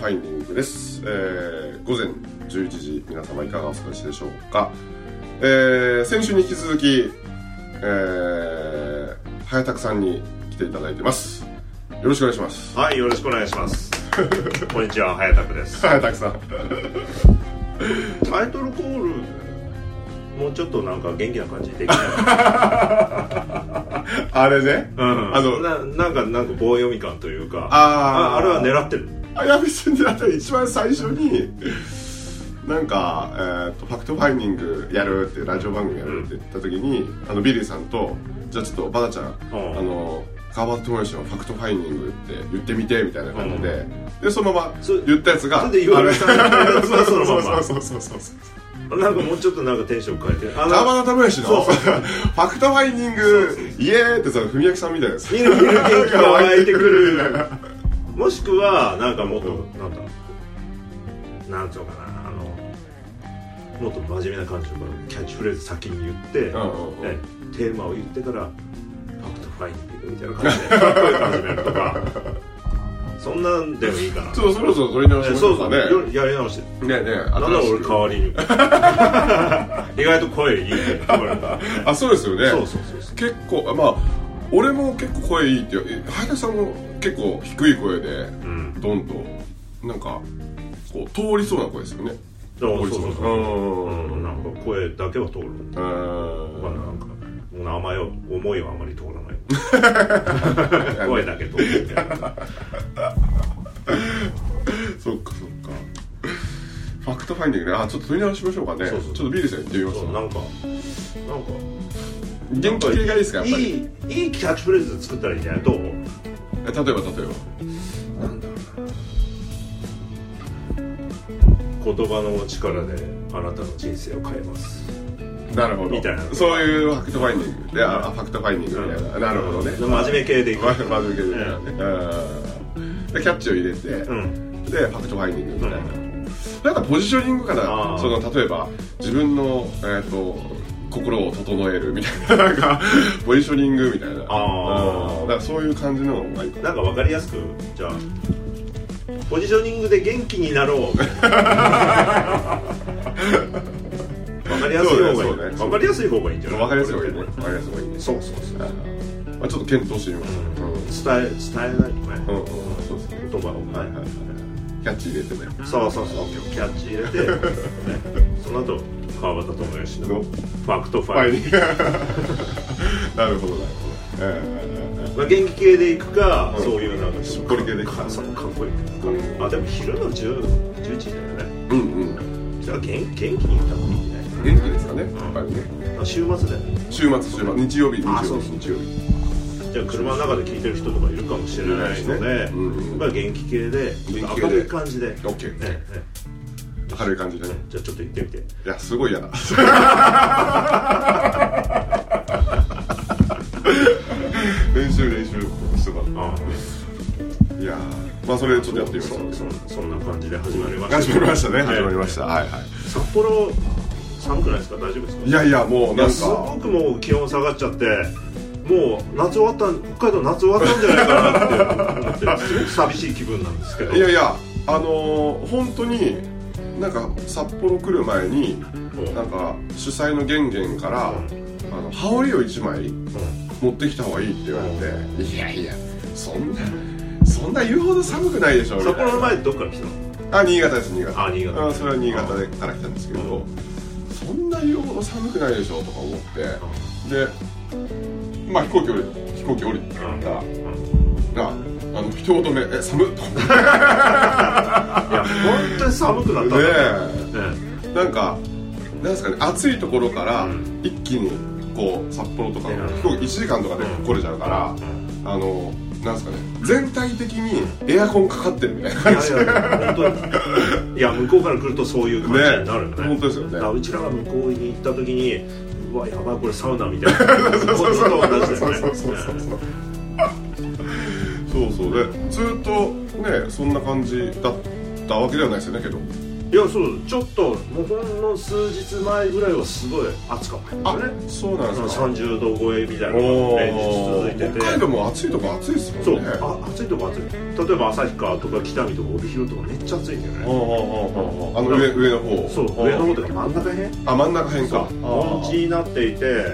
ファインディングです、えー午前11時皆様いかがお過ごしでしょうか、えー先週に引き続き、えー、早田さんに来ていただいてます。よろしくお願いします。はい、よろしくお願いします。こんにちは、早田です。早田さん。タイトルコール、もうちょっとなんか元気な感じで。あれね。うん、あのななんか、なんか棒読み感というか、あー。ああれは狙ってる。あいや別にだって一番最初になんか、えーとファクトファインディングやるってラジオ番組やるって言った時に、あのビリーさんとじゃあちょっとバナちゃん、んあの川端知義のファクトファインディングって言ってみてみたいな感じで、でそのままそ言ったやつがそれで言われたそのままそうそうそうそうそうなんかもうちょっとなんかテンション変えて。あ川端知義のそうそうファクトファインディングイエーイってさ文明さんみたいです見る見る元気が湧いてくる。もしくは、なんかもっと、なんだ、なんていうのかな、あの、もっと真面目な感じのキャッチフレーズ先に言って、ねテーマを言ってから、ファクトファインディングみたいな感じで、かっこよく始めるとか、そんなんでもいいかな。そうそろそろ取り直しえましょうかそうそう、ねやり直して。ねえねえなんだ俺代わりに。意外と声いいね。言われたあそうですよねそうそうそうそう。結構まあ俺も結構声いいってえ早田さんも結構低い声でうん。ドンとなんかこう通りそうな声ですよね。そうそうそう。そう。うんうん、なんか声だけは通る。うんまあなんか、名前を、思いはあまり通らない。声だけ通る。みたいな。そっかそっか。ファクトファインディングねあちょっと取り直しましょうかね。ちょっとビールさん言ってみますなんか、なんか、元気系がいいですかやっぱり？いい、いいキャッチフレーズ作ったらいいんじゃない？どう？え例えば例えば。なんだろう。な。言葉の力であなたの人生を変えます。なるほど。みたいな。そういうファクトファインディングであファクトファインディングみたいな。なるほどね。真面目系でいく。ま真面目系で。ねうん。でキャッチを入れて、うん。でファクトファインディングみたいな、なんかポジショニングかな。その例えば自分の、えー、と心を整えるみたいななんか ポジショニングみたいな。あー。うん。だからそういう感じの。方がいいかなんかわかりやすく、じゃあ、ポジショニングで元気になろう。わかりやすい方がいい。ねねわかりやすい方がいいんじゃない？分かりやすい方がいいね。分かりやすい方がいいね。そうそうそう。まあ、ちょっと検討してみます、うん。伝え、伝えないとね。うんうんそうですね言葉を。はい。はいはいキャッチ入れてね。そうそうそう。キャッチ入れて、ね、その後、川端智義ののファクトフファイァイル。ンディングなるほどなるほど。ええまあ、元気系でいくか、うん。そういうなんかしっぽり系でいく。かかっこいい、うんあでも昼の10 11時だよね。うんうん。じゃあ元元気にいった方がいいんじゃない元気ですかねやっぱりね。あ週末だよね週末週末。日曜日日曜日。あそうそう。日曜日。じゃあ車の中で聞いてる人とかいるかもしれないので、うんまあ、元気系で明るい感じで、ね OK ね軽い感じでね。じゃあちょっと行ってみて。いやすごい嫌だ。練習練習。してたあ。いやーまあそれちょっとやってみますそうそんな感じで始まりました。始まりましたね。はい。始まりました。はいはい。札幌寒くないですか？大丈夫ですか？いやいやもうなんか。すごくもう気温下がっちゃってもう夏終わった北海道夏終わったんじゃないかなって思ってすごく寂しい気分なんですけど。いやいやあのー本当になんか札幌来る前にうん。なんか主催の玄玄からあの羽織を1枚持ってきた方がいいって言われていやいやそんなそんな言うほど寒くないでしょ札幌の前どっから来たの？あ新潟です新潟。あ新潟。あそれは新潟でから来たんですけどそんな言うほど寒くないでしょとか思って。でまあ飛行機降り飛行機降りたらがあの一言目「え寒っ」いや本当に寒くなった。ねねえなんかなんですかね暑いところからうん。一気にこう札幌とかうん。飛行機1時間とかで来れちゃうからうん。あのなんですかね全体的にエアコンかかってるみたいない感じ。やいや本当に。いや向こうから来るとそういう感じになるよね。ね本当ですよね。うちらが向こうに行った時にうわやばいこれサウナみたいな。そうそうそう。そうそうそうでずっとねそんな感じだったわけではないですよねけど。いやそうちょっともうほんの数日前ぐらいはすごい暑かったんあですよね。そうなんですか。30度超えみたいなのおが連日続いてて。北海道も暑いとこ暑いですもんね。そうあ暑いとこ暑い。例えば旭川とか北見とか帯広とかめっちゃ暑いんだよね。あの上上の方。そう上の方とか真ん中辺？あ真ん中辺か。盆地になっていてあ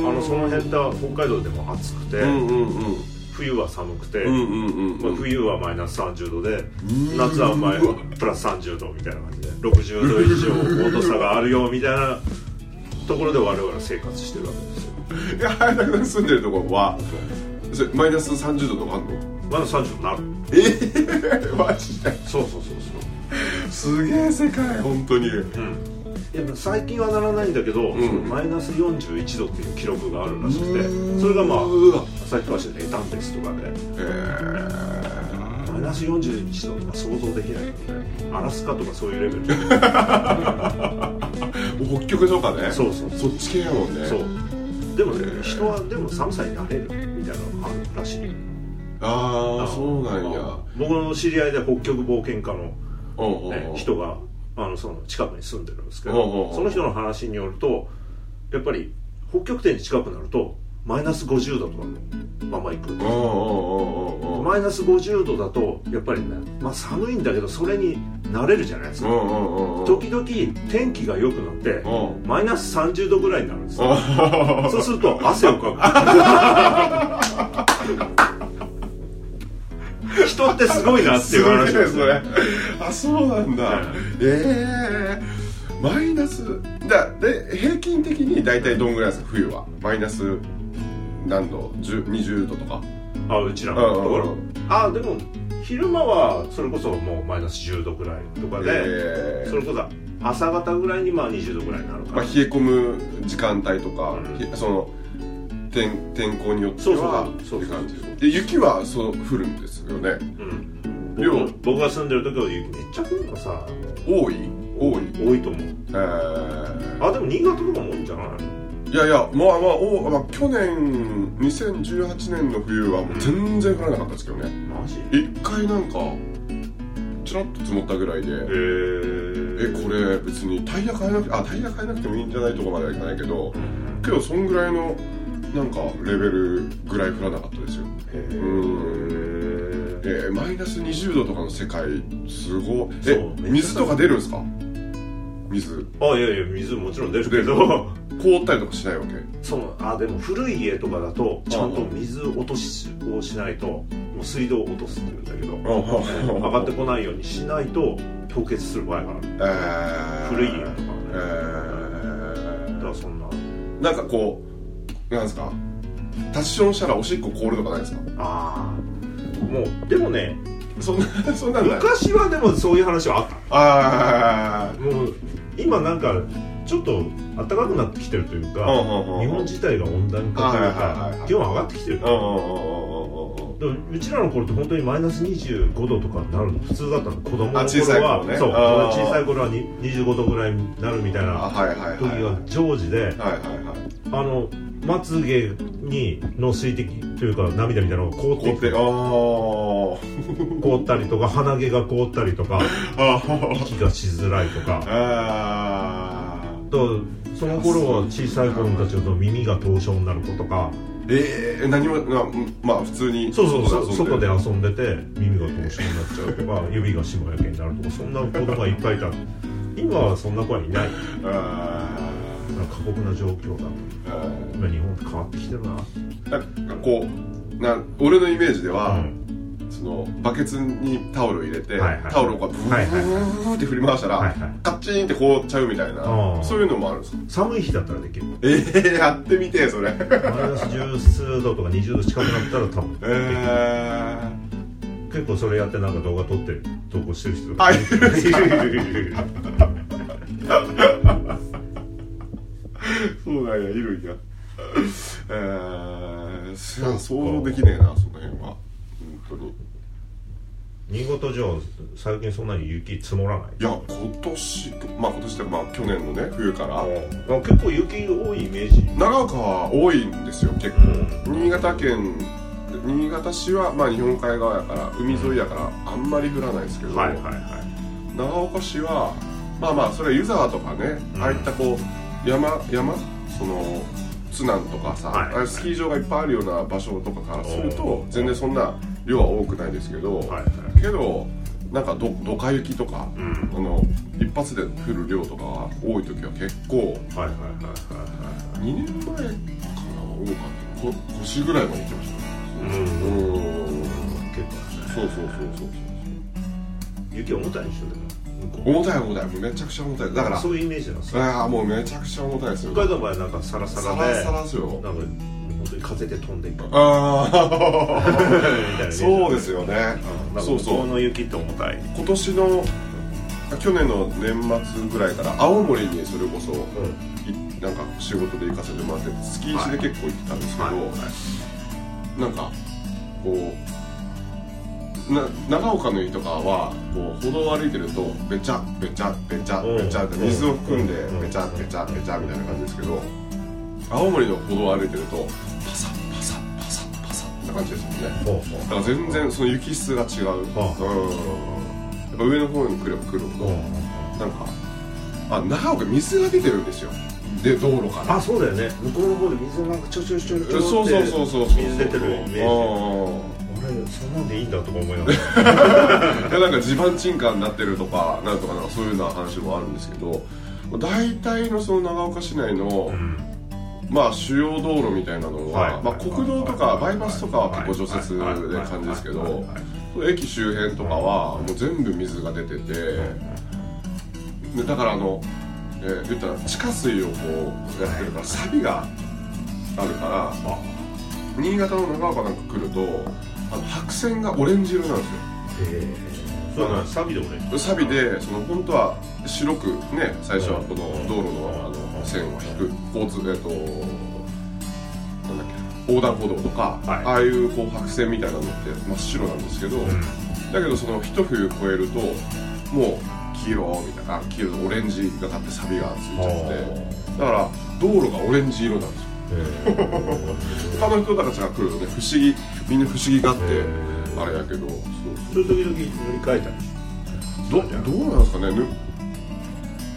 のその辺って北海道でも暑くて、うんうんうん冬は寒くて、うんうんうんまあ、冬はマイナス30度でん。夏はマイプラス30度みたいな感じで60度以上温度差があるよみたいなところで我々は生活してるわけですよ。いや早田君住んでるところはマイナス30度とかあんの？マイナス30度になる。ええ マジで？そうそうそうそう。すげえ世界本当に。うん。最近はならないんだけど、ん。そのマイナス41度っていう記録があるらしくてうーん。それがまあうわ旭川市で得たんですとかでえマイナス41度とか想像できない。からねアラスカとかそういうレベル。北極とかね。そうそうそっち系やもんね。そう。でもね人はでも寒さになれるみたいなのがあるらしい。ああそうなんや。あ僕の知り合いで北極冒険家の、ね人があのその近くに住んでるんですけどその人の話によるとやっぱり北極点に近くなるとマイナス50度とか。のまま行く。マイナス50度だとやっぱりね、まあ、寒いんだけどそれに慣れるじゃないですか。時々天気が良くなってマイナス30度ぐらいになるんですよ。そうすると汗をかく。人ってすごいなっていう話すげえそれ。あそうなんだ。はいええマイナスだで平均的に大体どんぐらいですか冬は？マイナス何度？10 20度とか？あうちらのところ。あでも昼間はそれこそもうマイナス10度ぐらいとかで、ええ。それこそ朝方ぐらいにまあ20度ぐらいになるかまあ、ら、冷え込む時間帯とか、うん。ひその天天候によってはそうそう。そうって感じ。で雪はそう降るんですよね。うん。量？僕僕が住んでる時は雪めっちゃ降るのさ。多い？多い？多いと思う。えー。あでも新潟とかも多いんじゃない？いやいやまあまあお、まあ、去年2018年の冬はもう全然降らなかったですけどね。マジ？一回なんかちらっと積もったぐらいで。へええこれ別にタイヤ変えなくてあタイヤ変えなくてもいいんじゃないとこまではいかないけどうんけどそんぐらいのなんかレベルぐらい降らなかったですよ。へうええーマイナス20度とかの世界すごい。そうえ水とか出るんですか？水。あいやいや水もちろん出るけ出ど凍ったりとかしないわけ？そのあでも古い家とかだとちゃんと水落としをしないともう水道を落とすっていうんだけど上がってこないようにしないと凍結する場合がある。えー、古い家とかはね。えだからそんな。ー、なんかこうなんですか？タッションしたらおしっこ凍るとかないですか？ああもうでもねそんな そんな昔はでもそういう話はあっあたもう今なんかちょっと暖かくなってきてるというかあ日本自体が温暖化というか気温上がってきてる。あうちらの頃って本当にマイナス25度とかになるの普通だったの。子供の頃はあ小さい頃ね。そう小さい頃はに25度ぐらいになるみたいあな時が常時であのまつげにの水滴というか涙みたいなのが凍って凍って凍ったりとか鼻毛が凍ったりとか 息がしづらいとか。あとその頃は小さい子たちだと耳が凍傷になる子とか。ーえー、何もまあまあ普通に。そうそうそう外外でで遊んでて耳が凍傷になっちゃうとか 指がしもやけになるとかそんな子供がいっぱいいた今はそんな子はいない。あ過酷な状況だ。今日本って変わってきてるな。ーなんかこうな俺のイメージでは、うんそのバケツにタオルを入れて、はいはい。タオルをこうブーって振り回したら、はいはい。カッチンって凍っちゃうみたいなそういうのもあるんですか？寒い日だったらできるええー、やってみてそれ。マイナス十数度とか20度近くなったら多分できる、え結構それやってなんか動画撮って投稿してる人とか。あいるいる。いるそうなんやいるんや。えー、想像できねえなそ新潟じゃあ最近そんなに雪積もらない？いや今年まあ今年ってまあ去年のね冬から。あ結構雪多いイメージ。長岡は多いんですよ結構、新潟県新潟市はまあ日本海側やから海沿いやからあんまり降らないですけど、はいはいはい。長岡市はまあまあそれは湯沢とかね、うん。ああいったこう山山？その津南とかさ、はいスキー場がいっぱいあるような場所とかからすると全然そんな量は多くないですけど、はいはいけどなんかどドカ雪とか、うん。あの一発で降る量とかが多い時は結構はいはいはいはい2年前かな多かった。こ腰ぐらいまで行きました。ねうん。うん結構ね。そうそうそうそう雪重たいでしょでも。重たい重たい。めちゃくちゃ重たい。だからそういうイメージなんですよああもうめちゃくちゃ重たいですよ。北海道の場合はなんかサラササラで。ラサラですよ。なんか風で飛んでいく。みああジそうですよね。うんそうそう。の雪って重たい。今年の去年の年末ぐらいから青森にそれこそうん。いなんか仕事で行かせてもらってスキー地で結構行ってたんですけど、はい。はい。なんかこうな長岡の湯とかはこう歩道を歩いてるとべちゃべちゃべちゃべちゃって水を含んでうん。べちゃべちゃべちゃみたいな感じですけど青森の歩道を歩いてると感じですもんね。だから全然その雪質が違う、うん、やっぱ上の方に来れば来るほどなんかあ長岡水が出てるんですよ。で道路から。あそうだよね。向こうの方で水なんかちょちょちょちょそうそうそうそう水出てるイメージそんなんでいいんだとか思いながら。なんか地盤沈下になってるとかなんとかなんかそういうような話もあるんですけど大体のその長岡市内の、うんまあ主要道路みたいなのは、はい。まあ、国道とかバイパスとかは結構除雪で感じですけど駅周辺とかはもう全部水が出ててでだからあの、えー言ったら地下水をこうやってるから錆があるから新潟の長岡なんか来るとあの白線がオレンジ色なんですよ。へえそうだ。なサビで俺サビでその本当は白くね最初はこの道路のあの線を引く交通えっとなんだっけ横断歩道とか、はい。ああいうこう白線みたいなのって真っ白なんですけど、だけどその一冬越えるともう黄色みたいなあ黄色とオレンジがかってサビがついちゃってだから道路がオレンジ色なんですよ。他の人たちが来るとね不思議みんな不思議があってあれやけどそうそう。いう時々塗り替えたり？どどうなんですかねぬ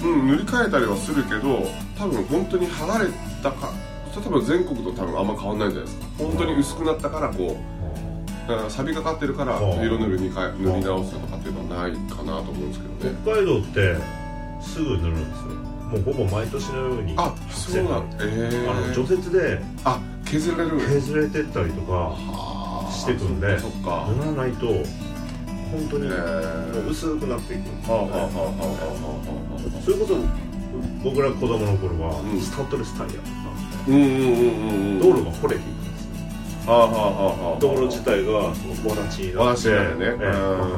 うん塗り替えたりはするけど多分本当に離れたかそれ多分全国と多分あんま変わんないんじゃないですか。本当に薄くなったからこうだから錆びかかってるからうん色塗るにかえ塗り直すとかっていうのはないかなと思うんですけどね。北海道ってすぐ塗るんですよ。もうほぼ毎年のようにあそうなんええあの除雪であ削られる。削れてったりとかはあ。してくんでそっか塗らないと本当にえも薄くなっていくはあはあはあはあはあはあ。それこそ僕ら子供の頃はうん。スタッドレスタイヤ。だったんでうんうんうんうんうん。道路が掘れていくんですね道路自体がぼだちになって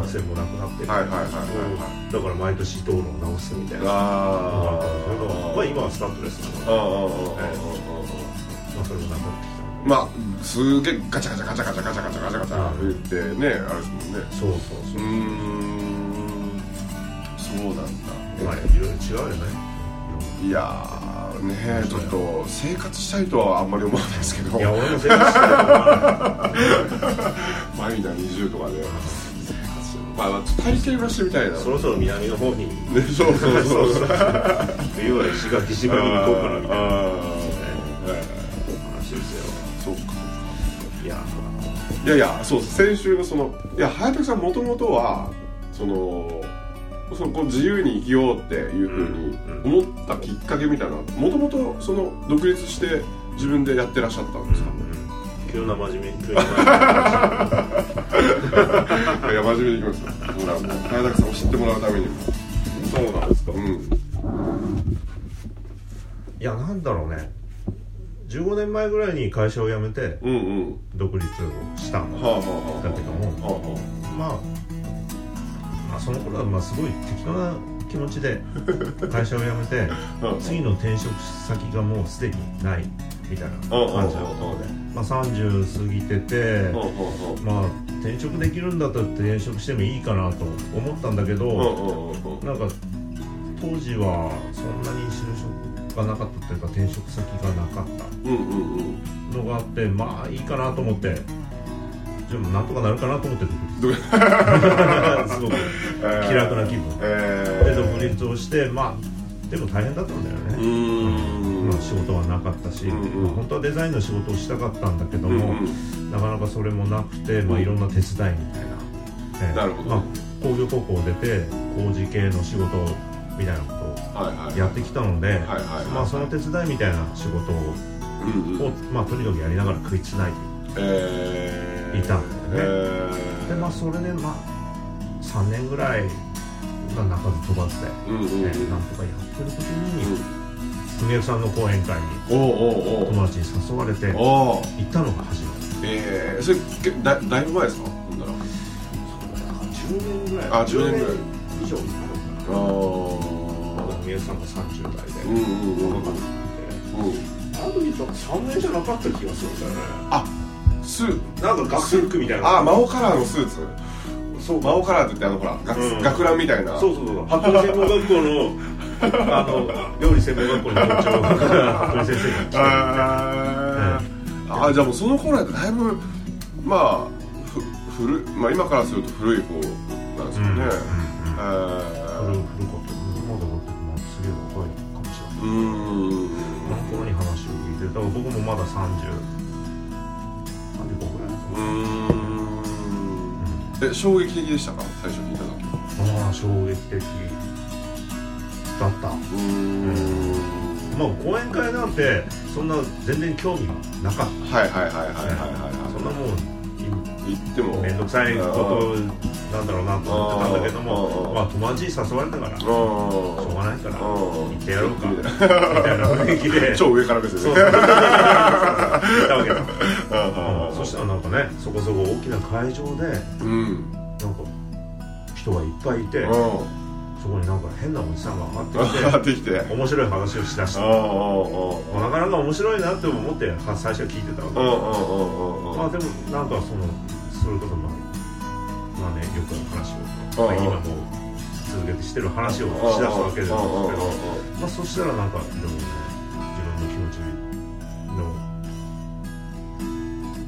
線もなくなってはいはいはいはいだから毎年道路を直すみたいな。のがああったんですけどあまあ今はスタッドレスなので。まあそれもなくなってきたまあすげえガチャガチャガチャガチャガチャガチャガチャガチャ言ってねあれですもんね。そうそうそう。うーん。そうなんだ。まあいろいろ違うよねいやーねちょっと生活したいとはあんまり思わないですけど。いや俺も生活したいと思わマイナー20とかで生活してる。まあまあ体験はしてみたいな。そろそろ南の方に。ねそうそうそう。そう冬は石垣島に行こうかなみたいな。あー話ですよ。そうかいやいやいやそう先週のそのいや早田さんもともとはそのそのこう自由に生きようっていうふうに思ったきっかけみたいなもともとその独立して自分でやってらっしゃったんですか、急な真面目急に真面目いや真面目にいきますよほらもう早田さんを知ってもらうためにもそうなんですか。うんいやなんだろうね。15年前ぐらいに会社を辞めて独立をしたんだはあはだけども。まあその頃はまあすごい適当な気持ちで 会社を辞めて次の転職先がもうすでにないみたいな感じだったので、まあ、30過ぎてて、まあ転職できるんだったら転職してもいいかなと思ったんだけど、なんか当時はそんなに就職がなかったというか転職先がなかったのがあってまあいいかなと思ってでもなんとかなるかなと思ってどうす。ご く気楽な気分。えで独立をしてまあでも大変だったんだようね、ん。まあ、仕事はなかったし、うんうん。まあ本当はデザインの仕事をしたかったんだけどうんも、うん。なかなかそれもなくて、まあ、いろんな手伝いみたいな、ええ。なるほど。まあ、工業高校出て工事系の仕事みたいなことをやってきたので、はいはいまあ、その手伝いみたいな仕事を、うんうん。まあ、とにかくやりながら食いつないでえーいたんだよね。えー。でまあそれでまあ3年ぐらいが鳴かず飛ばずで、ねなんとかやってる時にうん。文江さんの講演会に友達に誘われて行ったのが始まりえー、それけだだいぶ前ですか？ほんなら10年ぐらい。あ10年ぐらい。以上になるあかなー。まだ文江さんが30代で、うんうんうん若かったんで。うん。あの時多分3年じゃなかった気がするんだよね。あスーなんか学生服みたいな。あマオカラーのスーツ。そうマオカラーって言ってあのほら学,、うん。学ランみたいな。そうそうそう。服部専門学校の あの料理専門学校の校長。が先生が来てあー、あじゃあもうその頃やとだいぶまあふ古いまあ今からすると古い方なんですよね、うんえ古古かった。まだだってまあすげえ若いかもしれない。ーうーん。この頃に話を聞いてだから僕もまだ30 35ぐらいうーん。え衝撃的でしたか？最初聞いた時。ああ衝撃的だった。うーん。まあ講演会なんてそんな全然興味がなかった。はいはいはいはいはいはいそんなもう言っても。面倒くさいことなんだろうなと思ってたんだけどもまあ友達に誘われたからししょうがないから行行ってやろうかみたいな雰囲気で。超上から目線そう。で行ったわけだあそしたらなんかねそこそこ大きな会場でうん。なんか人がいっぱいいてうそこになんか変なおじさんが上ん がってきて。面白い話をしだしたなかなか面白いなって思っては最初は聞いてたわけまあでもなんかそのそれこそまあまあねよく話を、まあ、今も続けてしてる話をしだしたわけですけどまあそしたらなんかでもね自分の気持ちの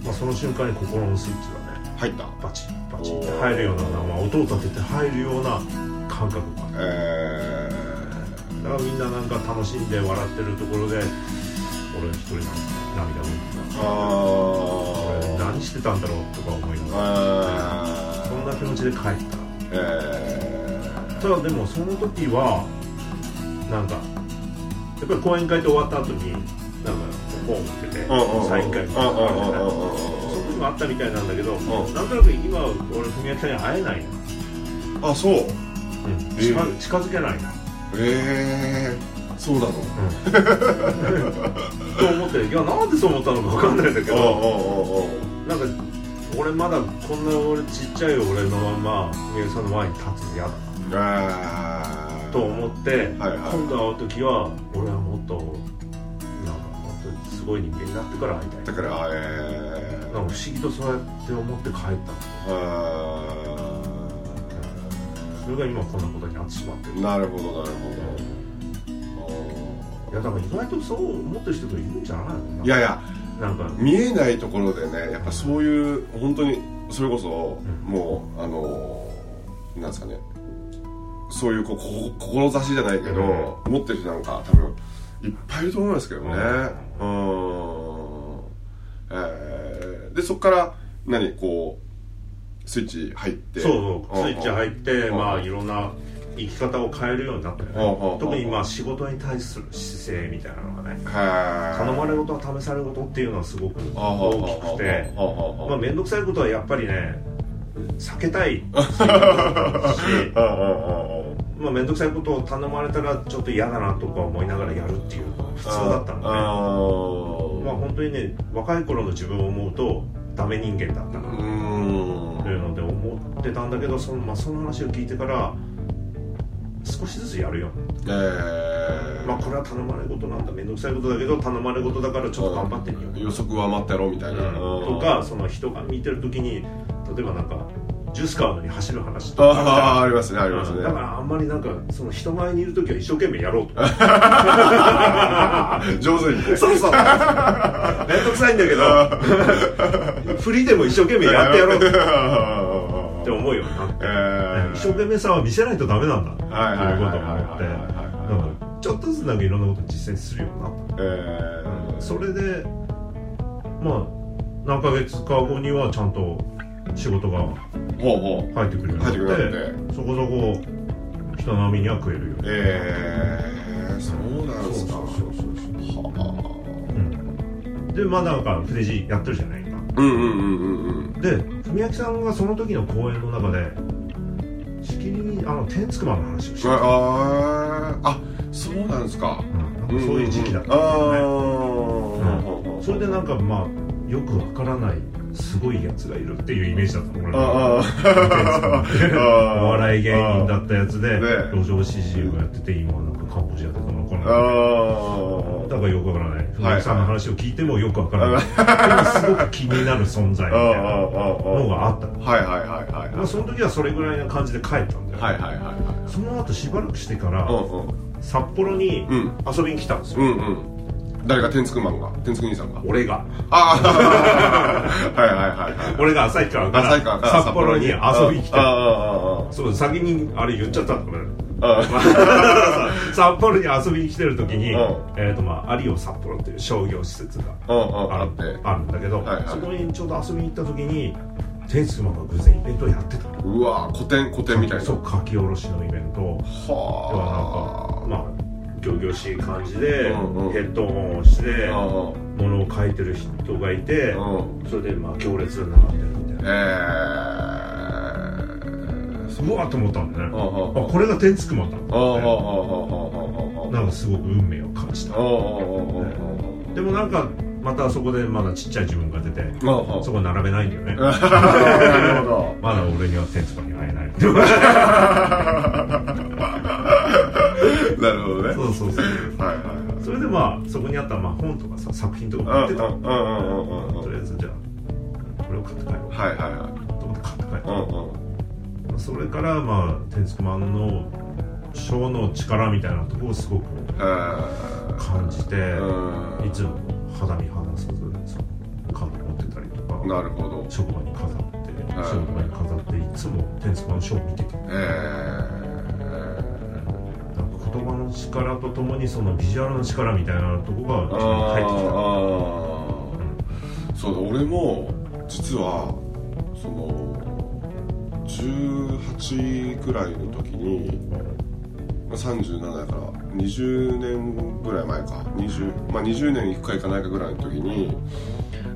まあその瞬間に心のスイッチがね入った。バチッバチッって入るような、まあ、音を立てて入るような感覚が。えだからみんななんか楽しんで笑ってるところで俺一人なんか涙をー、俺あ何してたんだろうとか思いながらんな気持ちで帰った。えただでもその時はなんかやっぱり講演会で終わった後になんか本を持っててー、サイン会みたいなあるじゃないその時もあったみたいなんだけどん。なんとなく今俺文明さんに会えないな、あそう。うん。近え。近づけないな、ええそうなの と思っていやなんでそう思ったのか分かんないんだけあああどなんか俺まだこんな俺ちっちゃい俺のまんま文明さんの前に立つの嫌だな。と思って、はいはい。今度会う時は俺はもっとなんかもっとすごい人間になってから会いたい。だからええなんか不思議とそうやって思って帰ったそれが今こんなことになってしまってる。ーなるほどなるほいやだから意外とそう思ってる人がいるんじゃないの？どいやいやなんか。見えないところでねやっぱそういう本当にそれこそ、うん。もうあのなんですかね。そういうこうこ志じゃないけど、持ってる人なんか多分いっぱいいると思いますけどね。うん。えーでそこから何こうスイッチ入って。そうそう。スイッチ入ってうん。まあいろんな生き方を変えるようになったようんね特にまあ仕事に対する姿勢みたいなのがねはい頼まれ事は試され事っていうのはすごく大きくてまあ面倒くさいことはやっぱりね避けたいしああああまあ面倒くさいことを頼まれたらちょっと嫌だなとか思いながらやるっていうのが普通だったのねあまあ本当にね若い頃の自分を思うとダメ人間だったなうーんというので思ってたんだけどその,、まあ、その話を聞いてから少しずつやるよえー。たまあこれは頼まれ事なんだ。面倒くさいことだけど頼まれ事だからちょっと頑張ってみよう。予測は待ってやろうみたいな、とかその人が見てる時に例えばなんかジュースカードに走る話とか。あありますねありますね。じゃん。だからあんまりなんかその人前にいる時は一生懸命やろうと。上手に。ねそうそう。面倒くさいんだけど。振りでも一生懸命やってやろう って思うようになって。えー。一生懸命さは見せないとダメなんだ。っていうことを思って。なんかちょっとずつなんかいろんなこと実践するようになった。えー。それでまあ何ヶ月か後にはちゃんと仕事が入ってくるようになってそこそこ人並みには食えるようにえー、そうなんですか。そうそうそうそうはうん。でまあなんか筆字やってるじゃないか。あうんうんうんうんうん。で文明さんがその時の講演の中でしきりにあの天竺マンの話をしてあた、あー。あそうなんですか。うん、なんかそういう時期だったんあだよね、あそれでなんかまあよくわからないすごいやつがいるっていうイメージだったの俺お笑い芸人だったやつでね。路上詩人をやってて今はなんかカンボジアでこの子あの。あだからよくわからない。はい。文明さんの話を聞いてもよくわからない。でもすごく気になる存在みたいなのがあったの。はいはいはいはいまあその時はそれぐらいな感じで帰ったんだよはいはいはいはいその後しばらくしてからうん札幌にうん遊びに来たんですよ。うんうんうん誰が天竺マンが？天竺兄さんが？俺が。ああ はいはいはいはい俺が旭川から旭川から札幌に遊びに来ああたあそう先にあれ言っちゃったんだこれあああ 札幌に遊びに来てる時に、うん。えーとまあ、有オ札幌っていう商業施設がああああるって。あるんだけど、はいはい。そこにちょうど遊びに行った時に天竺マンが偶然イベントをやってたの。うわ古典古典みたいな。そう書き下ろしのイベント。要ははなんかまあ仰々しい感じでヘッドホンをしてものを書いてる人がいてそれでまあ行列が並んでるみたいな。えー、うわっと思ったんだねあこれが天竺またなんかすごく運命を感じた。でもなんかまたそこでまだちっちゃい自分が出てそこ並べないんだよね。なるほど。まだ俺には天竺に会えない。なるほどね。そうそうそう。はいはいはい。それでまあそこにあったまあ本とかさ作品とかも売ってたとりあえずじゃあこれを買って帰ろうはいはいはい。と思って買って帰った。うんうんそれからまあ天竺マンのショーの力みたいなところをすごくえ感じてうんいつも肌身離さずカード持ってたりとかーなるほど。職場に飾ってはい。仕事場に飾っていつも天竺マンのショーを見てて。えなんか言葉の力とともにそのビジュアルの力みたいなとこが入ってきたああそうだ俺も実はその18くらいの時にまあ37やから20年ぐらい前か。20、まあ、20年いくかいかないかぐらいの時に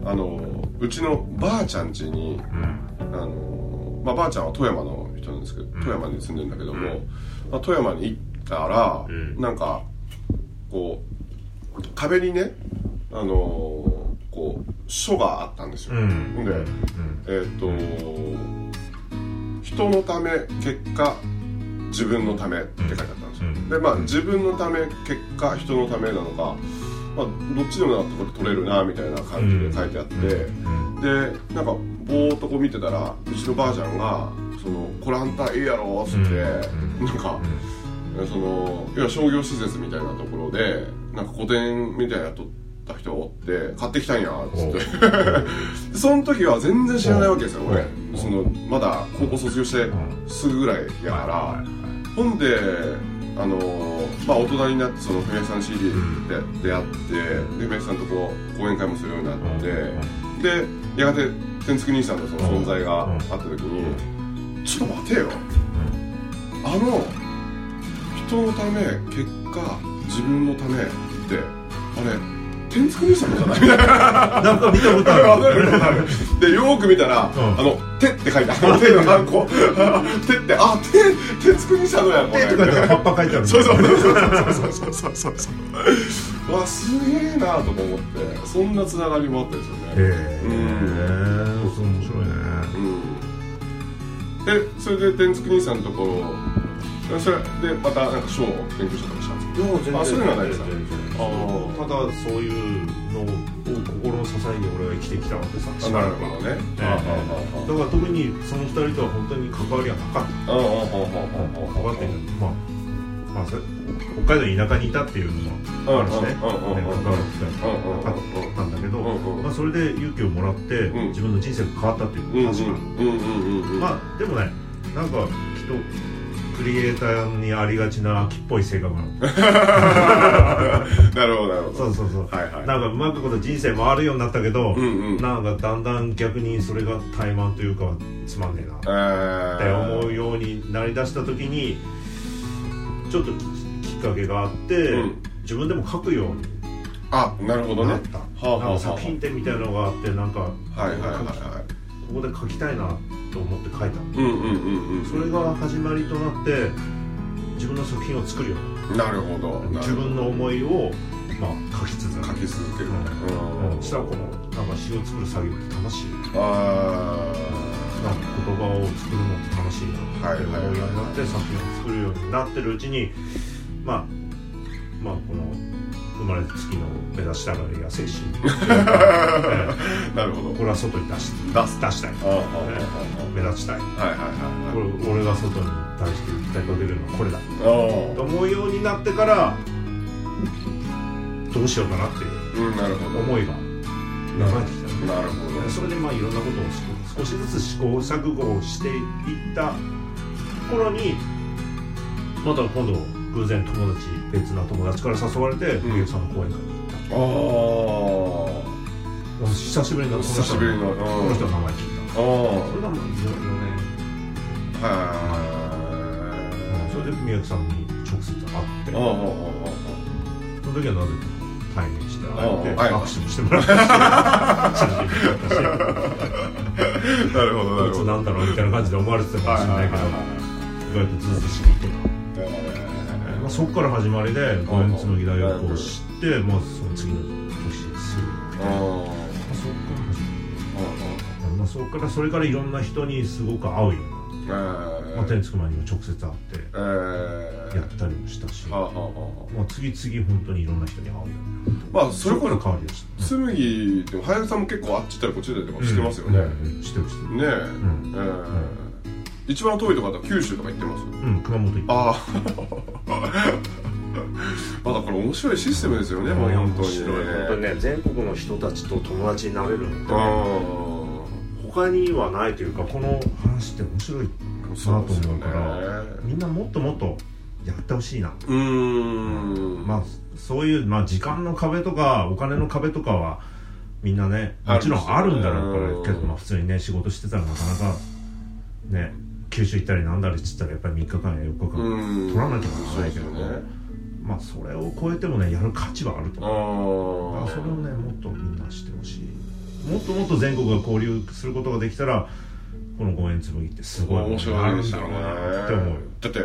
あのうちのばあちゃん家にうん。あの、まあ、ばあちゃんは富山の人なんですけど、富山に住んでるんだけども、うん。まあ、富山に行ったら、うん。なんかこう壁にねあのこう書があったんですよ、うん。で、うん。えーっと人のため結果自分のためって書いてあったんですよ、うん。でまあ自分のため結果人のためなのか、まあ、どっちでもなところ取れるなみたいな感じで書いてあって、うん。でなんかぼーっとこう見てたらうちのばあちゃんが「そのこれあんたいいやろ」っつって、うん。なんか、その要は商業施設みたいなところでなんか個展みたいなのやっとった人おって買ってきたんやっつって。でその時は全然知らないわけですよ俺う。んそのまだ高校卒業してすぐぐらいやから、ほんであのまあ大人になってその文明さん CD で出会ってで文明さんとこう講演会もするようになって、でやがて天竺兄さんのその存在があった時に、ちょっと待てよ、あの人のため結果自分のためってあれ天竺兄さんじゃない？みたいななんか見たことある。でよーく見たら「ん。あの手」って書いてある。手のハンコ手ってあ手天竺兄さんのやこれ。手葉っぱ書いてある。そうそうそうそうそうそうそうそうそう。わすげえなとか思ってそんなつながりもあったんですよね。へえそう面白いね。うん。でそれで天竺兄さんのところそれでまたなんか書を勉強したとかしたんですか？あそういうのはないですか？ただそういうのを心の支えに俺は生きてきたわけさ。しばらくはね。ええだから特にその二人とは本当に関わりはなかった。ああああああ関わってるまあまあそれ北海道に田舎にいたっていうのもあるしね。ね関わる機会がなかったんだけどまあそれで勇気をもらってうん。自分の人生が変わったっていうのは確かにうんうんうんうんまあでもねなんか人クリエイターにありがちな秋っぽい性格なの。なるほどなるほど。そうそうそう。はいはい。なんかうまくこと人生回るようになったけど、うんうん。なんかだんだん逆にそれが怠慢というかつまんねえな。ってえ思うようになりだした時にちょっとききっかけがあって、うん。自分でも書くようにあなるほどね。なった、はあはあ作品展みたいなのがあってなんか、はいはいはいはここで書きたいなと思って書いた。いうんうんうんうん。それが始まりとなって自分の作品を作るようになるほど。自分の思いを、まあ、書き続ける。書き続けるうん。うん。したらこのなんか詩を作る作業って楽しい。あなんか言葉を作るのって楽しいな。って思うようになって作品を作るようになってるうちにまあまあこの生まれつきの目指したがりや精神。なるほど。えこれは外に出し出す。出したい。目立ちたい。はいはいこはい。れ俺が外に対して訴えかけるのはこれだ。はいと思うようになってからどうしようかなっていう思いが芽生えてきた。ねなるほど。それでまあいろんなことを少しずつ試行錯誤をしていった頃にまた今度偶然友達別な友達から誘われてん。みゆきさんの講演会に行ったああ久しぶりのこの人久しぶりのうん。この人の名前聞いた。あそれがもう4年。あはそれでみゆきさんに直接会って。いああああその時はなぜか対面して会えてああ握手もしてもらったし写真も撮ったしあなるほどなるほど。いつなんだろうみたいな感じで思われてたかもしれないけどは意外とずっと知ってたいはいはいまあ、そこから始まりで五円紬大学を知って、まあ、その次の年すぐ、まあ、あそこから始あまり、まあ、そこからそれからいろんな人にすごく会うようになって、あまあ、天竺マンにも直接会ってえやったりもしたし、まあ、次々本当にいろんな人に会うようになってあまあそれこそ変わりました。紬でも林さんも結構あっち行ったりこっち行ったりとかしてますよね、うん。うん。してるしてる。ねえ、ん。ええ一番遠いとこだと九州とか行ってます？うん熊本行ってあ あまだこれ面白いシステムですよね、もう本当に面白い。本当にね全国の人たちと友達になれるのってあ他にはないというかこの話って面白いあなそうですよね。と思うからみんなもっともっとやってほしいな。うーん。まあそういう、まあ、時間の壁とかお金の壁とかはみんなね。もちろんあるんだろうからけど、まあ、普通にね仕事してたらなかなかね九州行ったりなんだりっつったらやっぱり3日間や4日間うん。取らなきゃならないけどそうですよね。まあそれを超えてもねやる価値はあると思う。それをねもっとみんなしてほしい。もっともっと全国が交流することができたらこの五円紬ってすごい面白いですよねって思うよ。だって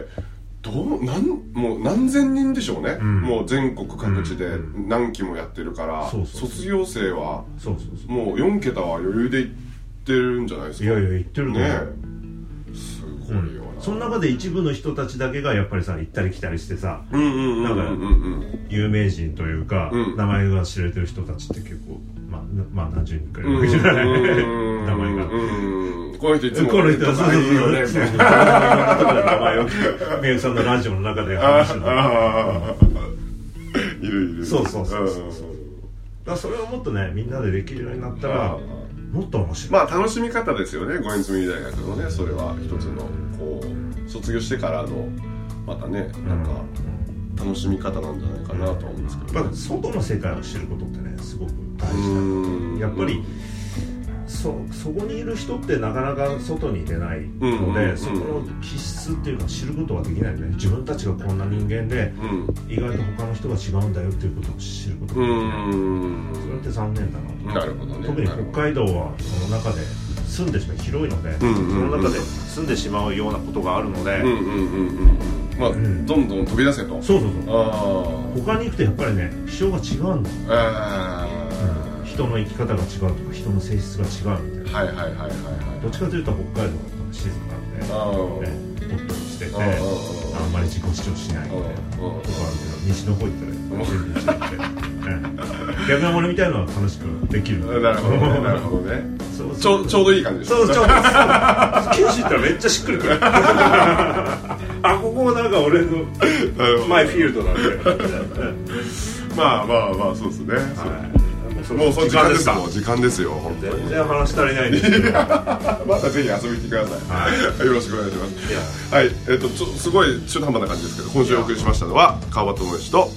どうなんもう何千人でしょうね、ん。もう全国各地でうん何期もやってるから、そうそうそう。卒業生はもう4桁は余裕でいってるんじゃないですか。いやいや言ってると思うねすごいよな、その中で一部の人たちだけがやっぱりさ行ったり来たりしてさ有名人というか、うん。名前が知れてる人たちって結構まあ、なまあ何十人くらいいるわけじゃない。うん名前がうんこの人いつもこの人はそうそうそういいよね。みたいな名前をみゆきさんのラジオの中で話してたいるいるそうそうそうそうらそれをもっとねみんなでできるようになったらもっと面白い、まあ楽しみ方ですよね。五円紬大学のねそれは一つのこう卒業してからのまたねなんか楽しみ方なんじゃないかなとは思うんですけど、まあ、外の世界を知ることってねすごく大う事ん。だやっぱりそそこにいる人ってなかなか外に出ないので、そこの気質っていうのを知ることができないよね。自分たちがこんな人間でうん。意外と他の人が違うんだよっていうことを知ることうができない、ん。それって残念だな。なるほどね。特に北海道はその中で住んでしまう広いので、その中で住んでしまうようなことがあるので、うんうんどんどん飛び出せと。そうそうそう。あ他に行くとやっぱりね気象が違うんだよ、ああ人の生き方が違うとか人の性質が違うみたいな。はいはいはいはいはい。どっちかというと北海道は静かなんで、あーね。ポットにしててあんまり自己主張しないみたいなとこあるけど西の方行ったら全部しててうん逆なものみたいなのは楽しくできるなるほどねなるほどね。そうちょうちょうどいい感じでしょそうちょうど 九州行ったらめっちゃしっくりくる。あここなんか俺のマイフィールドなんで。まあまあまあそうですね、はいもうその時間ですか。もう時間ですよ本当に。全然話足りないんで。す またぜひ遊びに来てください、よろしくお願いします。はい。えっ、とちょすごい中途半端な感じですけど今週お送りしましたのは川端智之と